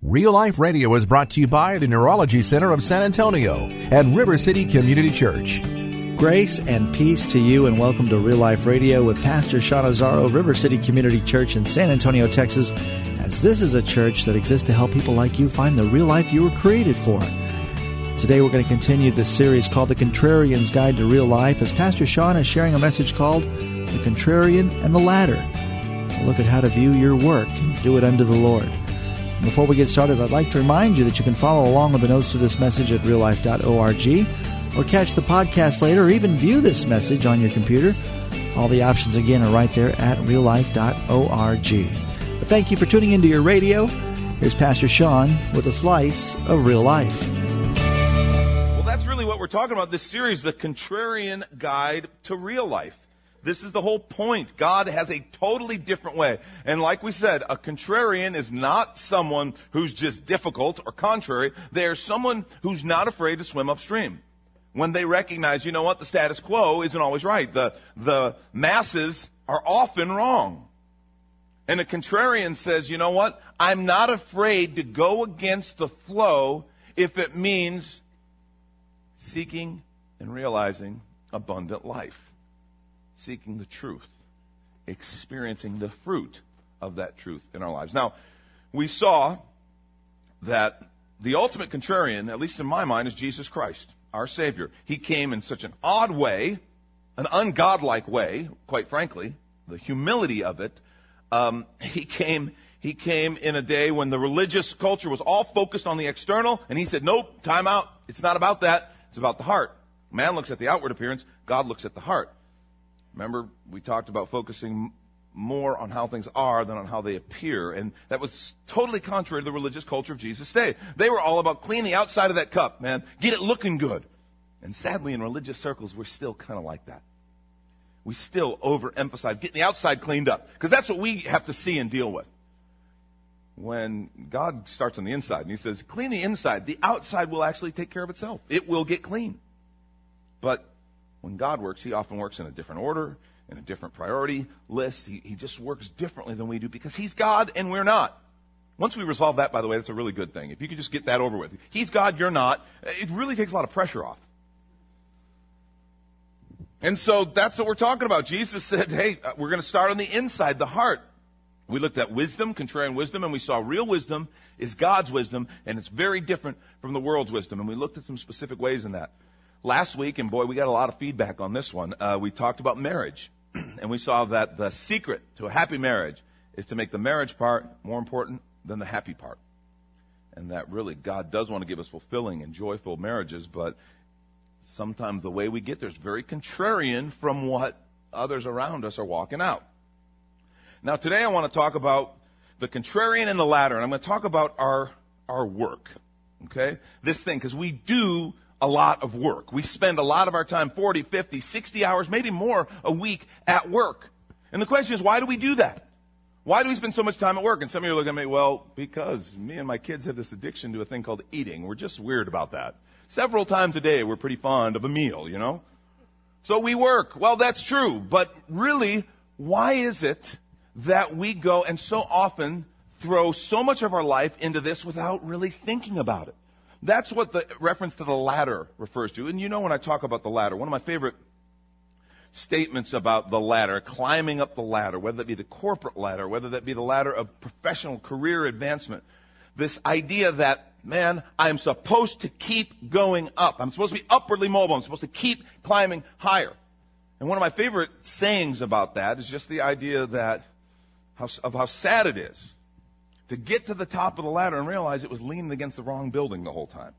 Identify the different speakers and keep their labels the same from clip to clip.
Speaker 1: Real Life Radio is brought to you by the Neurology Center of San Antonio and River City Community Church.
Speaker 2: Grace and peace to you, and welcome to Real Life Radio with Pastor Sean Azzaro, River City Community Church in San Antonio, Texas. As this is a church that exists to help people like you find the real life you were created for. Today, we're going to continue this series called The Contrarian's Guide to Real Life, as Pastor Sean is sharing a message called The Contrarian and the Ladder. Look at how to view your work and do it unto the Lord. Before we get started, I'd like to remind you that you can follow along with the notes to this message at reallife.org or catch the podcast later or even view this message on your computer. All the options again are right there at reallife.org. But thank you for tuning into your radio. Here's Pastor Sean with a slice of real life.
Speaker 3: Well, that's really what we're talking about this series, The Contrarian Guide to Real Life. This is the whole point. God has a totally different way. And like we said, a contrarian is not someone who's just difficult or contrary. They are someone who's not afraid to swim upstream. When they recognize, you know what, the status quo isn't always right. The, the masses are often wrong. And a contrarian says, you know what, I'm not afraid to go against the flow if it means seeking and realizing abundant life seeking the truth, experiencing the fruit of that truth in our lives. Now, we saw that the ultimate contrarian, at least in my mind, is Jesus Christ, our Savior. He came in such an odd way, an ungodlike way, quite frankly, the humility of it. Um, he came. He came in a day when the religious culture was all focused on the external, and he said, "Nope, time out. It's not about that. It's about the heart. Man looks at the outward appearance. God looks at the heart." Remember, we talked about focusing more on how things are than on how they appear. And that was totally contrary to the religious culture of Jesus' day. They were all about clean the outside of that cup, man. Get it looking good. And sadly, in religious circles, we're still kind of like that. We still overemphasize getting the outside cleaned up because that's what we have to see and deal with. When God starts on the inside and He says, clean the inside, the outside will actually take care of itself. It will get clean. But when God works, He often works in a different order, in a different priority list. He, he just works differently than we do because He's God and we're not. Once we resolve that, by the way, that's a really good thing. If you could just get that over with. He's God, you're not. It really takes a lot of pressure off. And so that's what we're talking about. Jesus said, hey, uh, we're going to start on the inside, the heart. We looked at wisdom, contrarian wisdom, and we saw real wisdom is God's wisdom, and it's very different from the world's wisdom. And we looked at some specific ways in that. Last week, and boy, we got a lot of feedback on this one, uh, we talked about marriage. and we saw that the secret to a happy marriage is to make the marriage part more important than the happy part. And that really, God does want to give us fulfilling and joyful marriages, but sometimes the way we get there is very contrarian from what others around us are walking out. Now, today I want to talk about the contrarian and the ladder, and I'm going to talk about our, our work. Okay? This thing, because we do a lot of work. We spend a lot of our time, 40, 50, 60 hours, maybe more a week at work. And the question is, why do we do that? Why do we spend so much time at work? And some of you are looking at me, well, because me and my kids have this addiction to a thing called eating. We're just weird about that. Several times a day, we're pretty fond of a meal, you know? So we work. Well, that's true. But really, why is it that we go and so often throw so much of our life into this without really thinking about it? That's what the reference to the ladder refers to. And you know when I talk about the ladder, one of my favorite statements about the ladder, climbing up the ladder, whether that be the corporate ladder, whether that be the ladder of professional career advancement, this idea that, man, I'm supposed to keep going up. I'm supposed to be upwardly mobile. I'm supposed to keep climbing higher. And one of my favorite sayings about that is just the idea that, how, of how sad it is to get to the top of the ladder and realize it was leaning against the wrong building the whole time.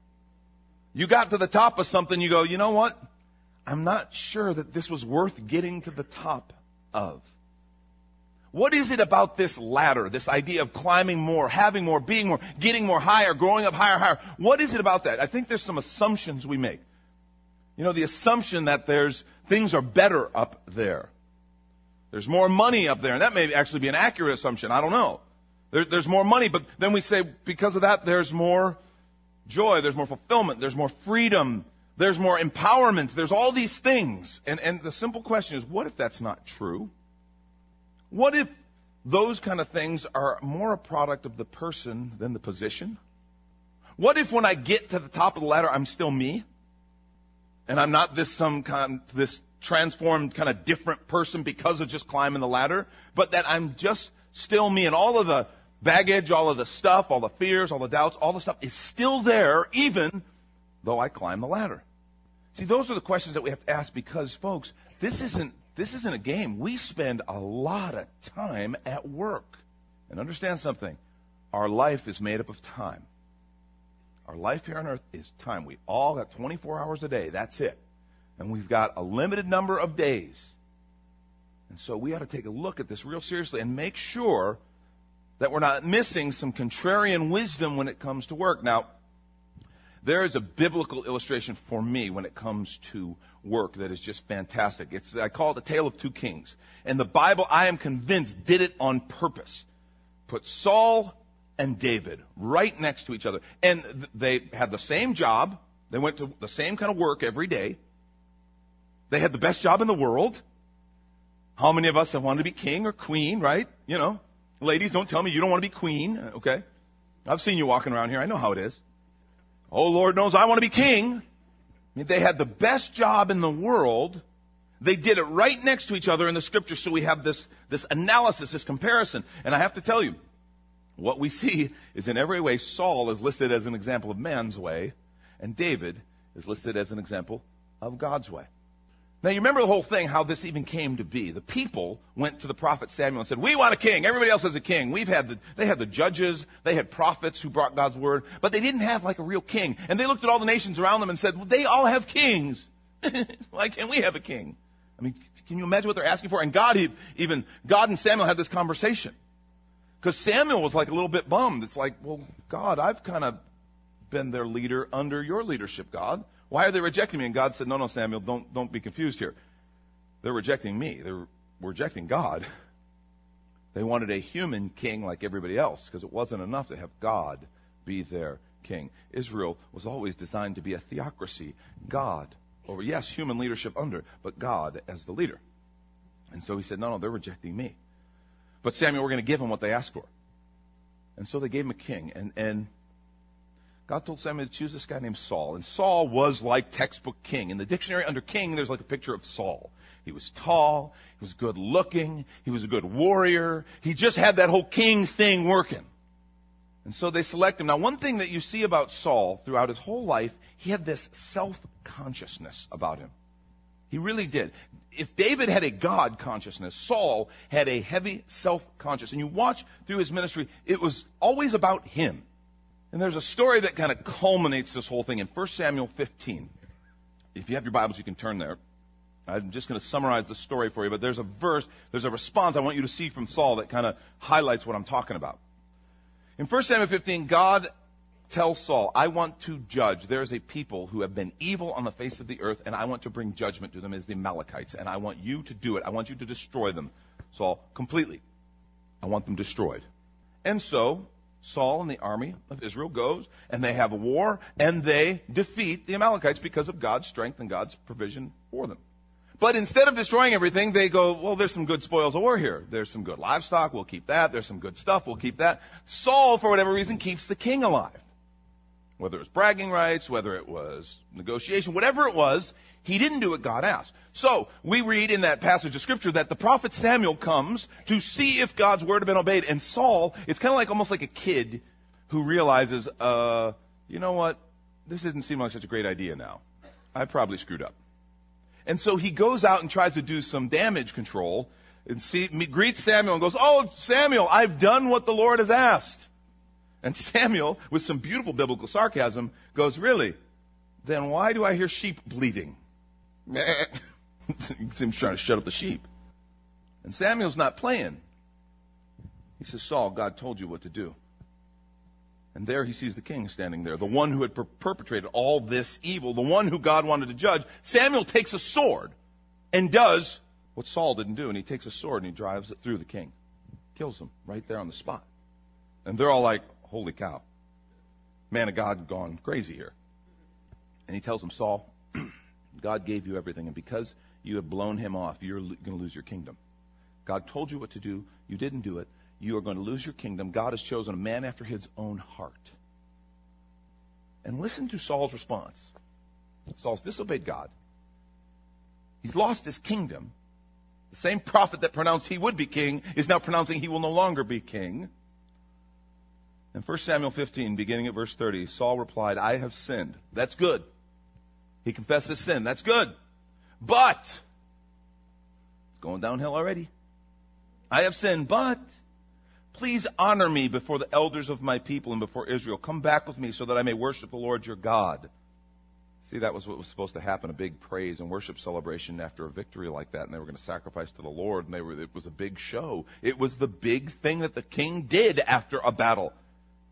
Speaker 3: You got to the top of something, you go, you know what? I'm not sure that this was worth getting to the top of. What is it about this ladder, this idea of climbing more, having more, being more, getting more higher, growing up higher, higher? What is it about that? I think there's some assumptions we make. You know, the assumption that there's things are better up there. There's more money up there, and that may actually be an accurate assumption. I don't know. There, there's more money, but then we say because of that, there's more joy, there's more fulfillment, there's more freedom, there's more empowerment, there's all these things. And, and the simple question is, what if that's not true? What if those kind of things are more a product of the person than the position? What if when I get to the top of the ladder, I'm still me? And I'm not this some kind, this transformed kind of different person because of just climbing the ladder, but that I'm just still me and all of the baggage, all of the stuff, all the fears, all the doubts, all the stuff is still there even though I climb the ladder. See, those are the questions that we have to ask because folks, this isn't this isn't a game. We spend a lot of time at work. And understand something. Our life is made up of time. Our life here on earth is time. We all got 24 hours a day. That's it. And we've got a limited number of days. And so we ought to take a look at this real seriously and make sure that we're not missing some contrarian wisdom when it comes to work. Now, there is a biblical illustration for me when it comes to work that is just fantastic. It's, I call it the tale of two kings. And the Bible, I am convinced, did it on purpose. Put Saul and David right next to each other. And they had the same job. They went to the same kind of work every day. They had the best job in the world. How many of us have wanted to be king or queen, right? You know, ladies, don't tell me you don't want to be queen, okay? I've seen you walking around here. I know how it is. Oh, Lord knows I want to be king. I mean, they had the best job in the world. They did it right next to each other in the scripture, so we have this, this analysis, this comparison. And I have to tell you, what we see is in every way, Saul is listed as an example of man's way, and David is listed as an example of God's way. Now, you remember the whole thing, how this even came to be. The people went to the prophet Samuel and said, We want a king. Everybody else has a king. We've had the, they had the judges, they had prophets who brought God's word, but they didn't have like a real king. And they looked at all the nations around them and said, well, They all have kings. Why can't we have a king? I mean, can you imagine what they're asking for? And God, even, God and Samuel had this conversation. Because Samuel was like a little bit bummed. It's like, well, God, I've kind of been their leader under your leadership, God. Why are they rejecting me? And God said, No, no, Samuel, don't, don't be confused here. They're rejecting me. They're rejecting God. They wanted a human king like everybody else because it wasn't enough to have God be their king. Israel was always designed to be a theocracy. God over, yes, human leadership under, but God as the leader. And so he said, No, no, they're rejecting me. But Samuel, we're going to give them what they asked for. And so they gave him a king. And, and God told Samuel to choose this guy named Saul. And Saul was like textbook king. In the dictionary under king, there's like a picture of Saul. He was tall. He was good looking. He was a good warrior. He just had that whole king thing working. And so they select him. Now, one thing that you see about Saul throughout his whole life, he had this self consciousness about him. He really did. If David had a God consciousness, Saul had a heavy self conscious. And you watch through his ministry, it was always about him. And there's a story that kind of culminates this whole thing in 1 Samuel 15. If you have your Bibles, you can turn there. I'm just going to summarize the story for you, but there's a verse, there's a response I want you to see from Saul that kind of highlights what I'm talking about. In 1 Samuel 15, God tells Saul, I want to judge. There is a people who have been evil on the face of the earth, and I want to bring judgment to them as the Amalekites, and I want you to do it. I want you to destroy them, Saul, completely. I want them destroyed. And so Saul and the army of Israel goes and they have a war and they defeat the Amalekites because of God's strength and God's provision for them. But instead of destroying everything, they go, well, there's some good spoils of war here. There's some good livestock. We'll keep that. There's some good stuff. We'll keep that. Saul, for whatever reason, keeps the king alive. Whether it was bragging rights, whether it was negotiation, whatever it was, he didn't do what God asked. So, we read in that passage of scripture that the prophet Samuel comes to see if God's word had been obeyed. And Saul, it's kind of like almost like a kid who realizes, uh, you know what? This doesn't seem like such a great idea now. I probably screwed up. And so he goes out and tries to do some damage control and see, greets Samuel and goes, Oh, Samuel, I've done what the Lord has asked. And Samuel, with some beautiful biblical sarcasm, goes, Really? Then why do I hear sheep bleating? Seems trying to shut up the sheep. And Samuel's not playing. He says, Saul, God told you what to do. And there he sees the king standing there, the one who had per- perpetrated all this evil, the one who God wanted to judge. Samuel takes a sword and does what Saul didn't do, and he takes a sword and he drives it through the king, kills him right there on the spot. And they're all like, holy cow. Man of God gone crazy here. And he tells him, Saul, God gave you everything, and because you have blown him off, you're going to lose your kingdom. God told you what to do, you didn't do it, you are going to lose your kingdom. God has chosen a man after his own heart. And listen to Saul's response. Saul's disobeyed God. He's lost his kingdom. The same prophet that pronounced he would be king is now pronouncing he will no longer be king. In 1 Samuel 15, beginning at verse 30, Saul replied, I have sinned. That's good. He confessed his sin. That's good. But, it's going downhill already. I have sinned, but please honor me before the elders of my people and before Israel. Come back with me so that I may worship the Lord your God. See, that was what was supposed to happen a big praise and worship celebration after a victory like that. And they were going to sacrifice to the Lord, and they were, it was a big show. It was the big thing that the king did after a battle.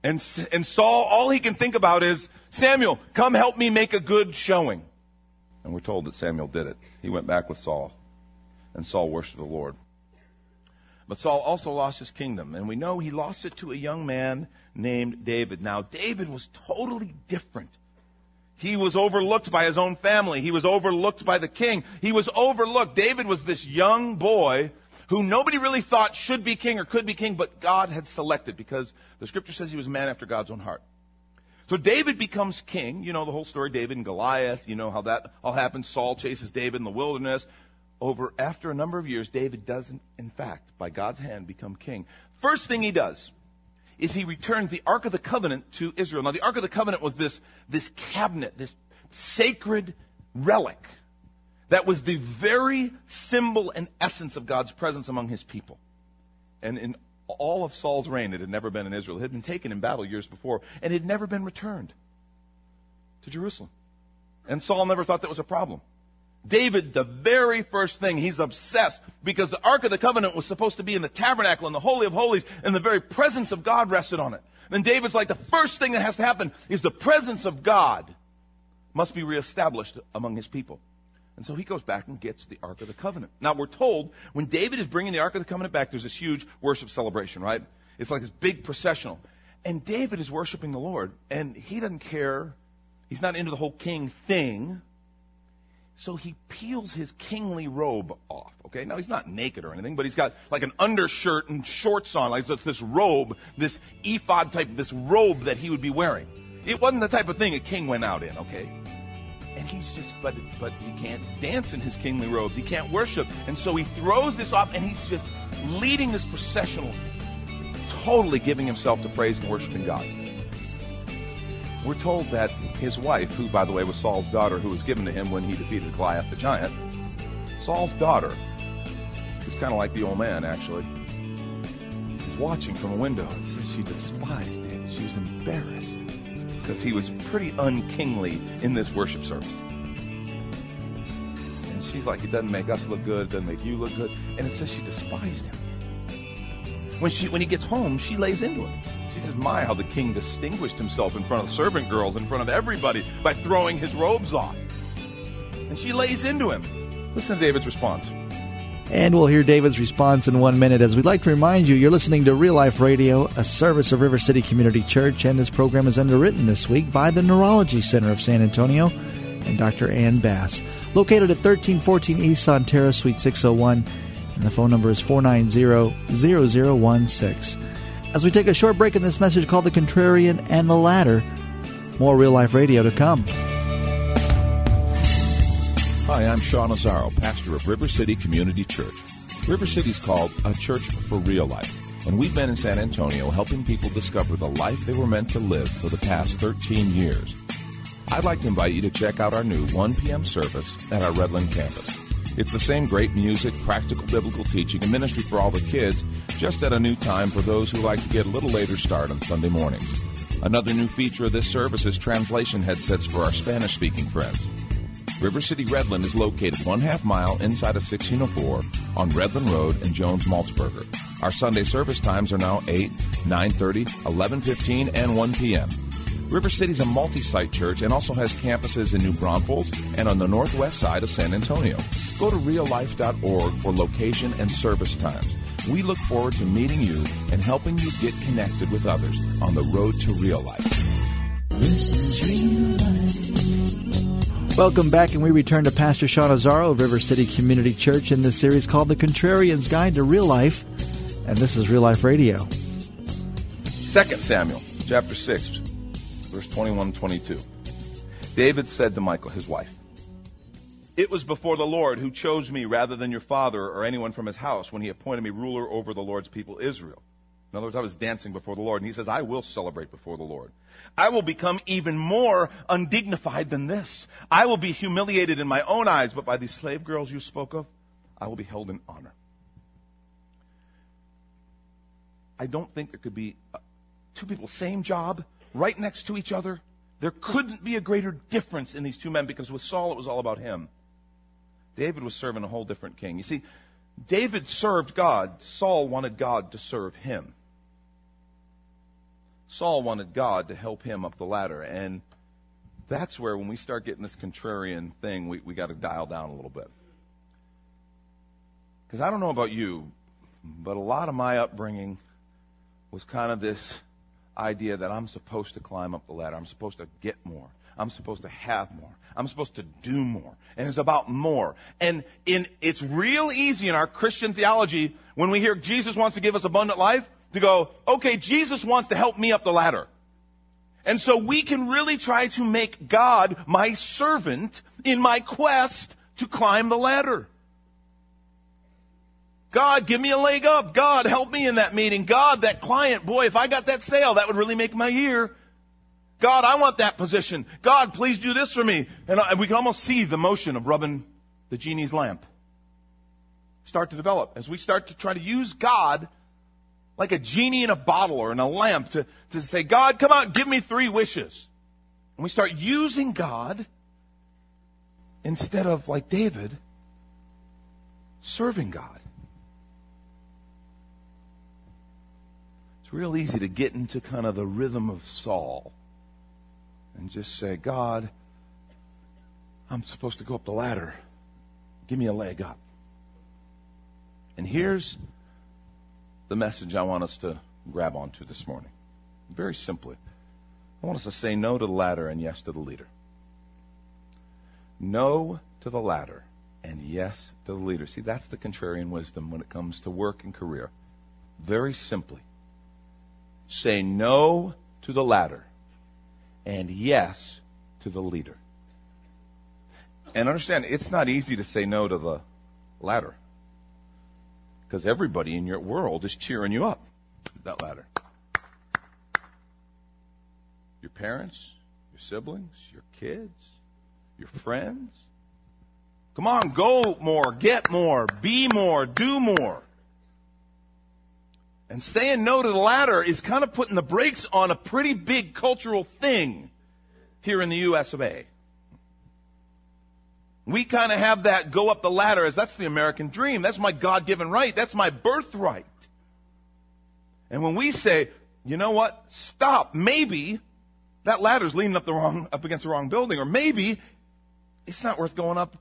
Speaker 3: And, and Saul, all he can think about is, Samuel, come help me make a good showing. And we're told that Samuel did it. He went back with Saul, and Saul worshiped the Lord. But Saul also lost his kingdom, and we know he lost it to a young man named David. Now, David was totally different. He was overlooked by his own family. He was overlooked by the king. He was overlooked. David was this young boy who nobody really thought should be king or could be king, but God had selected because the scripture says he was a man after God's own heart. So David becomes king. You know the whole story, David and Goliath. You know how that all happened. Saul chases David in the wilderness. Over after a number of years, David doesn't, in fact, by God's hand, become king. First thing he does is he returns the Ark of the Covenant to Israel. Now the Ark of the Covenant was this, this cabinet, this sacred relic that was the very symbol and essence of God's presence among his people. And in all of Saul's reign, it had never been in Israel. It had been taken in battle years before, and it had never been returned to Jerusalem. And Saul never thought that was a problem. David, the very first thing, he's obsessed because the Ark of the Covenant was supposed to be in the tabernacle in the Holy of Holies, and the very presence of God rested on it. Then David's like, the first thing that has to happen is the presence of God must be reestablished among his people. And so he goes back and gets the Ark of the Covenant. Now we're told when David is bringing the Ark of the Covenant back, there's this huge worship celebration, right? It's like this big processional. And David is worshiping the Lord, and he doesn't care. He's not into the whole king thing. So he peels his kingly robe off. Okay, now he's not naked or anything, but he's got like an undershirt and shorts on, like it's this robe, this ephod type, this robe that he would be wearing. It wasn't the type of thing a king went out in. Okay, he's just, but, but he can't dance in his kingly robes. He can't worship. And so he throws this off and he's just leading this processional, totally giving himself to praise and worshiping God. We're told that his wife, who, by the way, was Saul's daughter, who was given to him when he defeated Goliath the giant, Saul's daughter, who's kind of like the old man, actually, is watching from a window and says she despised David. She was embarrassed because he was pretty unkingly in this worship service. And she's like, it doesn't make us look good, it doesn't make you look good. And it says she despised him. When, she, when he gets home, she lays into him. She says, My, how the king distinguished himself in front of servant girls, in front of everybody, by throwing his robes off. And she lays into him. Listen to David's response.
Speaker 2: And we'll hear David's response in one minute. As we'd like to remind you, you're listening to Real Life Radio, a service of River City Community Church, and this program is underwritten this week by the Neurology Center of San Antonio and Dr. Ann Bass. Located at 1314 East Sonterra, Suite 601, and the phone number is 490-0016. As we take a short break in this message called The Contrarian and the Ladder, more Real Life Radio to come.
Speaker 4: Hi, I'm Sean Azzaro, pastor of River City Community Church. River City's called a church for real life, and we've been in San Antonio helping people discover the life they were meant to live for the past 13 years. I'd like to invite you to check out our new 1 p.m. service at our Redland campus. It's the same great music, practical biblical teaching, and ministry for all the kids, just at a new time for those who like to get a little later start on Sunday mornings. Another new feature of this service is translation headsets for our Spanish speaking friends. River City Redland is located one half mile inside of 1604 on Redland Road in Jones Maltsberger. Our Sunday service times are now 8, 9:30, 11:15, and 1 p.m. River City is a multi-site church and also has campuses in New Braunfels and on the northwest side of San Antonio. Go to reallife.org for location and service times. We look forward to meeting you and helping you get connected with others on the road to real life.
Speaker 2: This is real life. Welcome back, and we return to Pastor Sean Azzaro of River City Community Church in this series called The Contrarian's Guide to Real Life. And this is Real Life Radio. 2
Speaker 3: Samuel chapter 6, verse 21 22. David said to Michal, his wife, It was before the Lord who chose me rather than your father or anyone from his house when he appointed me ruler over the Lord's people Israel. In other words, I was dancing before the Lord. And he says, I will celebrate before the Lord. I will become even more undignified than this. I will be humiliated in my own eyes, but by these slave girls you spoke of, I will be held in honor. I don't think there could be uh, two people, same job, right next to each other. There couldn't be a greater difference in these two men because with Saul it was all about him. David was serving a whole different king. You see, David served God. Saul wanted God to serve him. Saul wanted God to help him up the ladder. And that's where, when we start getting this contrarian thing, we, we got to dial down a little bit. Because I don't know about you, but a lot of my upbringing was kind of this idea that I'm supposed to climb up the ladder. I'm supposed to get more. I'm supposed to have more. I'm supposed to do more. And it's about more. And in, it's real easy in our Christian theology when we hear Jesus wants to give us abundant life to go, okay, Jesus wants to help me up the ladder. And so we can really try to make God my servant in my quest to climb the ladder. God, give me a leg up. God, help me in that meeting. God, that client, boy, if I got that sale, that would really make my year. God, I want that position. God, please do this for me. And uh, we can almost see the motion of rubbing the genie's lamp start to develop as we start to try to use God like a genie in a bottle or in a lamp to, to say, God, come out, give me three wishes. And we start using God instead of, like David, serving God. It's real easy to get into kind of the rhythm of Saul and just say, God, I'm supposed to go up the ladder. Give me a leg up. And here's the message I want us to grab onto this morning. Very simply, I want us to say no to the ladder and yes to the leader. No to the ladder and yes to the leader. See, that's the contrarian wisdom when it comes to work and career. Very simply, Say no to the ladder and yes to the leader. And understand, it's not easy to say no to the ladder because everybody in your world is cheering you up that ladder. Your parents, your siblings, your kids, your friends. Come on, go more, get more, be more, do more. And saying no to the ladder is kind of putting the brakes on a pretty big cultural thing here in the US of A. We kind of have that go up the ladder as that's the American dream. That's my God given right. That's my birthright. And when we say, you know what? Stop. Maybe that ladder's leaning up the wrong, up against the wrong building, or maybe it's not worth going up,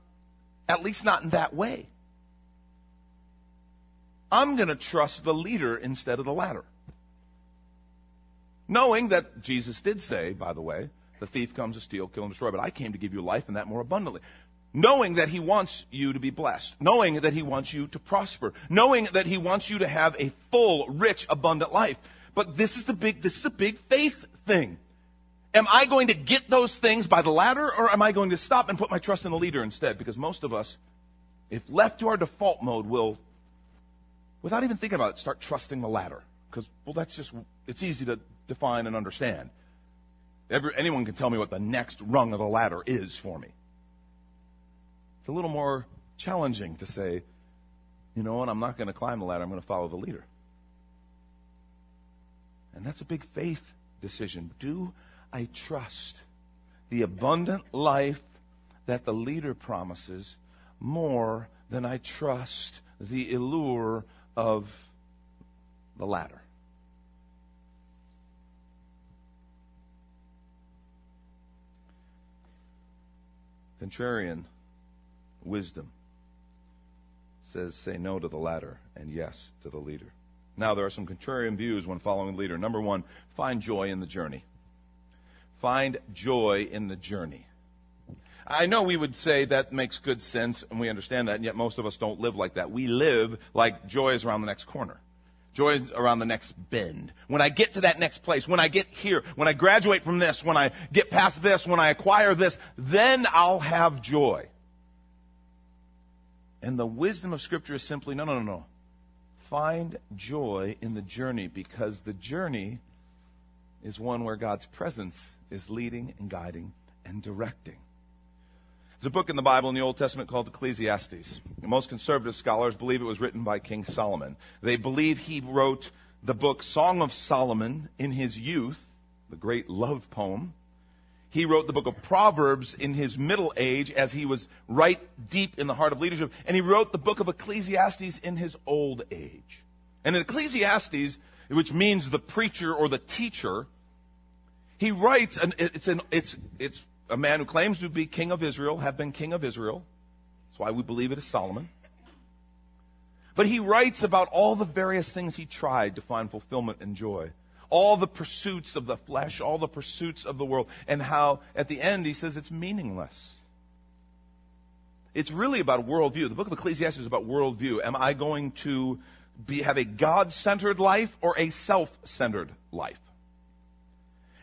Speaker 3: at least not in that way. I'm going to trust the leader instead of the ladder. Knowing that Jesus did say, by the way, the thief comes to steal, kill, and destroy, but I came to give you life and that more abundantly. Knowing that he wants you to be blessed. Knowing that he wants you to prosper. Knowing that he wants you to have a full, rich, abundant life. But this is the big, this is a big faith thing. Am I going to get those things by the ladder or am I going to stop and put my trust in the leader instead? Because most of us, if left to our default mode, will without even thinking about it, start trusting the ladder. Because, well, that's just, it's easy to define and understand. Every, anyone can tell me what the next rung of the ladder is for me. It's a little more challenging to say, you know what, I'm not going to climb the ladder, I'm going to follow the leader. And that's a big faith decision. Do I trust the abundant life that the leader promises more than I trust the allure of the ladder? Contrarian wisdom says, say no to the ladder and yes to the leader. Now, there are some contrarian views when following the leader. Number one, find joy in the journey. Find joy in the journey. I know we would say that makes good sense and we understand that, and yet most of us don't live like that. We live like joy is around the next corner. Joy is around the next bend. When I get to that next place, when I get here, when I graduate from this, when I get past this, when I acquire this, then I'll have joy. And the wisdom of Scripture is simply no, no, no, no. Find joy in the journey because the journey is one where God's presence is leading and guiding and directing. There's a book in the Bible in the Old Testament called Ecclesiastes. Most conservative scholars believe it was written by King Solomon. They believe he wrote the book Song of Solomon in his youth, the great love poem. He wrote the book of Proverbs in his middle age as he was right deep in the heart of leadership. And he wrote the book of Ecclesiastes in his old age. And in Ecclesiastes, which means the preacher or the teacher, he writes, and it's, an, it's, it's a man who claims to be king of Israel, have been king of Israel. That's why we believe it is Solomon. But he writes about all the various things he tried to find fulfillment and joy all the pursuits of the flesh, all the pursuits of the world, and how at the end he says it's meaningless. It's really about worldview. The book of Ecclesiastes is about worldview. Am I going to be, have a God centered life or a self centered life?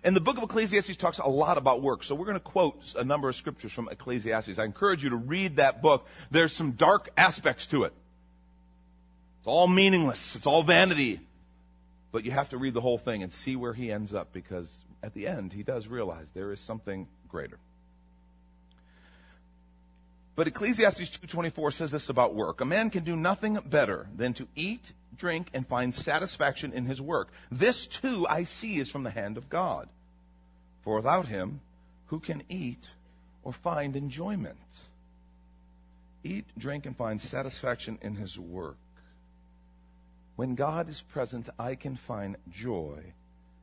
Speaker 3: And the book of Ecclesiastes talks a lot about work. So we're going to quote a number of scriptures from Ecclesiastes. I encourage you to read that book. There's some dark aspects to it. It's all meaningless. It's all vanity. But you have to read the whole thing and see where he ends up because at the end he does realize there is something greater. But Ecclesiastes 2:24 says this about work. A man can do nothing better than to eat, drink and find satisfaction in his work. This too I see is from the hand of God. For without him who can eat or find enjoyment? Eat, drink and find satisfaction in his work. When God is present, I can find joy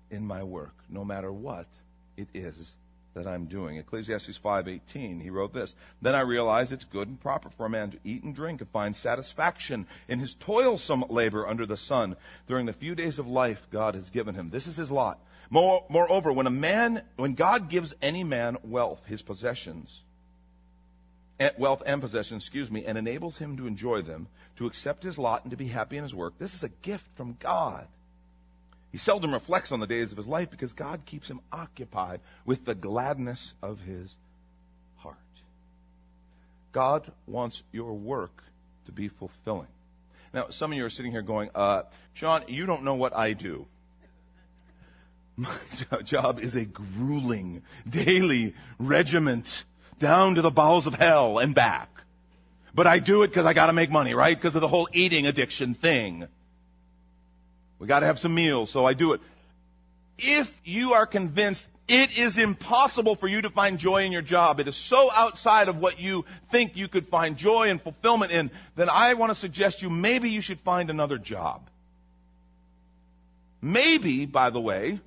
Speaker 3: in my work, no matter what it is that I'm doing. Ecclesiastes 5:18, he wrote this, "Then I realized it's good and proper for a man to eat and drink and find satisfaction in his toilsome labor under the sun during the few days of life God has given him. This is his lot. Moreover, when a man, when God gives any man wealth, his possessions, wealth and possession, excuse me, and enables him to enjoy them, to accept his lot, and to be happy in his work. This is a gift from God. He seldom reflects on the days of his life because God keeps him occupied with the gladness of his heart. God wants your work to be fulfilling. Now, some of you are sitting here going, uh, Sean, you don't know what I do. My job is a grueling daily regiment down to the bowels of hell and back. But I do it because I got to make money, right? Because of the whole eating addiction thing. We got to have some meals, so I do it. If you are convinced it is impossible for you to find joy in your job, it is so outside of what you think you could find joy and fulfillment in, then I want to suggest you maybe you should find another job. Maybe, by the way,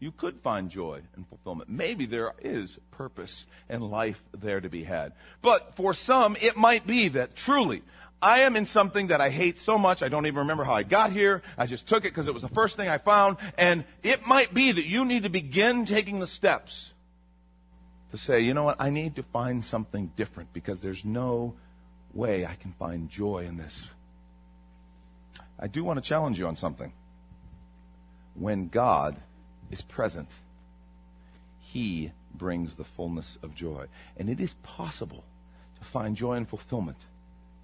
Speaker 3: you could find joy and fulfillment. Maybe there is purpose and life there to be had. But for some, it might be that truly, I am in something that I hate so much, I don't even remember how I got here. I just took it because it was the first thing I found. And it might be that you need to begin taking the steps to say, you know what, I need to find something different because there's no way I can find joy in this. I do want to challenge you on something. When God is present, He brings the fullness of joy. And it is possible to find joy and fulfillment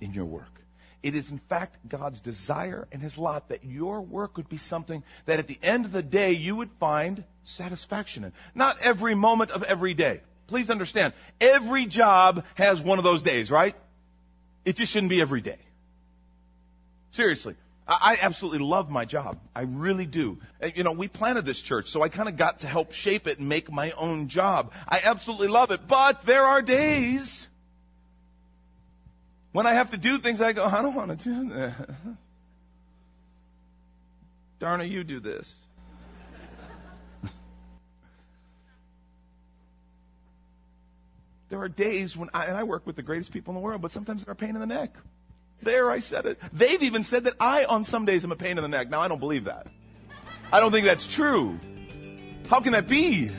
Speaker 3: in your work. It is, in fact, God's desire and His lot that your work would be something that at the end of the day you would find satisfaction in. Not every moment of every day. Please understand, every job has one of those days, right? It just shouldn't be every day. Seriously. I absolutely love my job. I really do. Uh, you know, we planted this church, so I kind of got to help shape it and make my own job. I absolutely love it. But there are days when I have to do things I go, I don't want to do that. Darna, you do this. there are days when I, and I work with the greatest people in the world, but sometimes they're a pain in the neck. There, I said it. They've even said that I, on some days, am a pain in the neck. Now, I don't believe that. I don't think that's true. How can that be?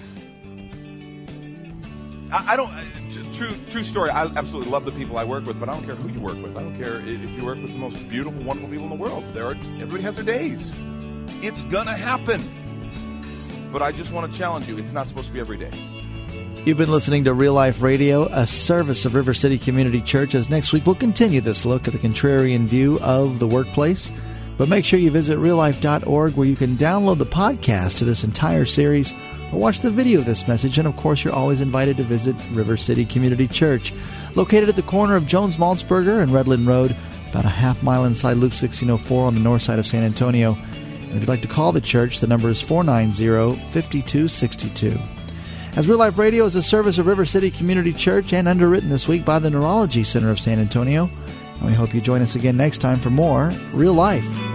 Speaker 3: I, I don't. Uh, I, true, true story. I absolutely love the people I work with, but I don't care who you work with. I don't care if you work with the most beautiful, wonderful people in the world. There are, everybody has their days. It's gonna happen. But I just want to challenge you. It's not supposed to be every day.
Speaker 2: You've been listening to Real Life Radio, a service of River City Community Church. As next week we'll continue this look at the contrarian view of the workplace. But make sure you visit reallife.org where you can download the podcast to this entire series or watch the video of this message. And of course, you're always invited to visit River City Community Church, located at the corner of Jones Maltsberger and Redland Road, about a half mile inside Loop 1604 on the north side of San Antonio. And if you'd like to call the church, the number is 490 5262. As Real Life Radio is a service of River City Community Church and underwritten this week by the Neurology Center of San Antonio. And we hope you join us again next time for more Real Life.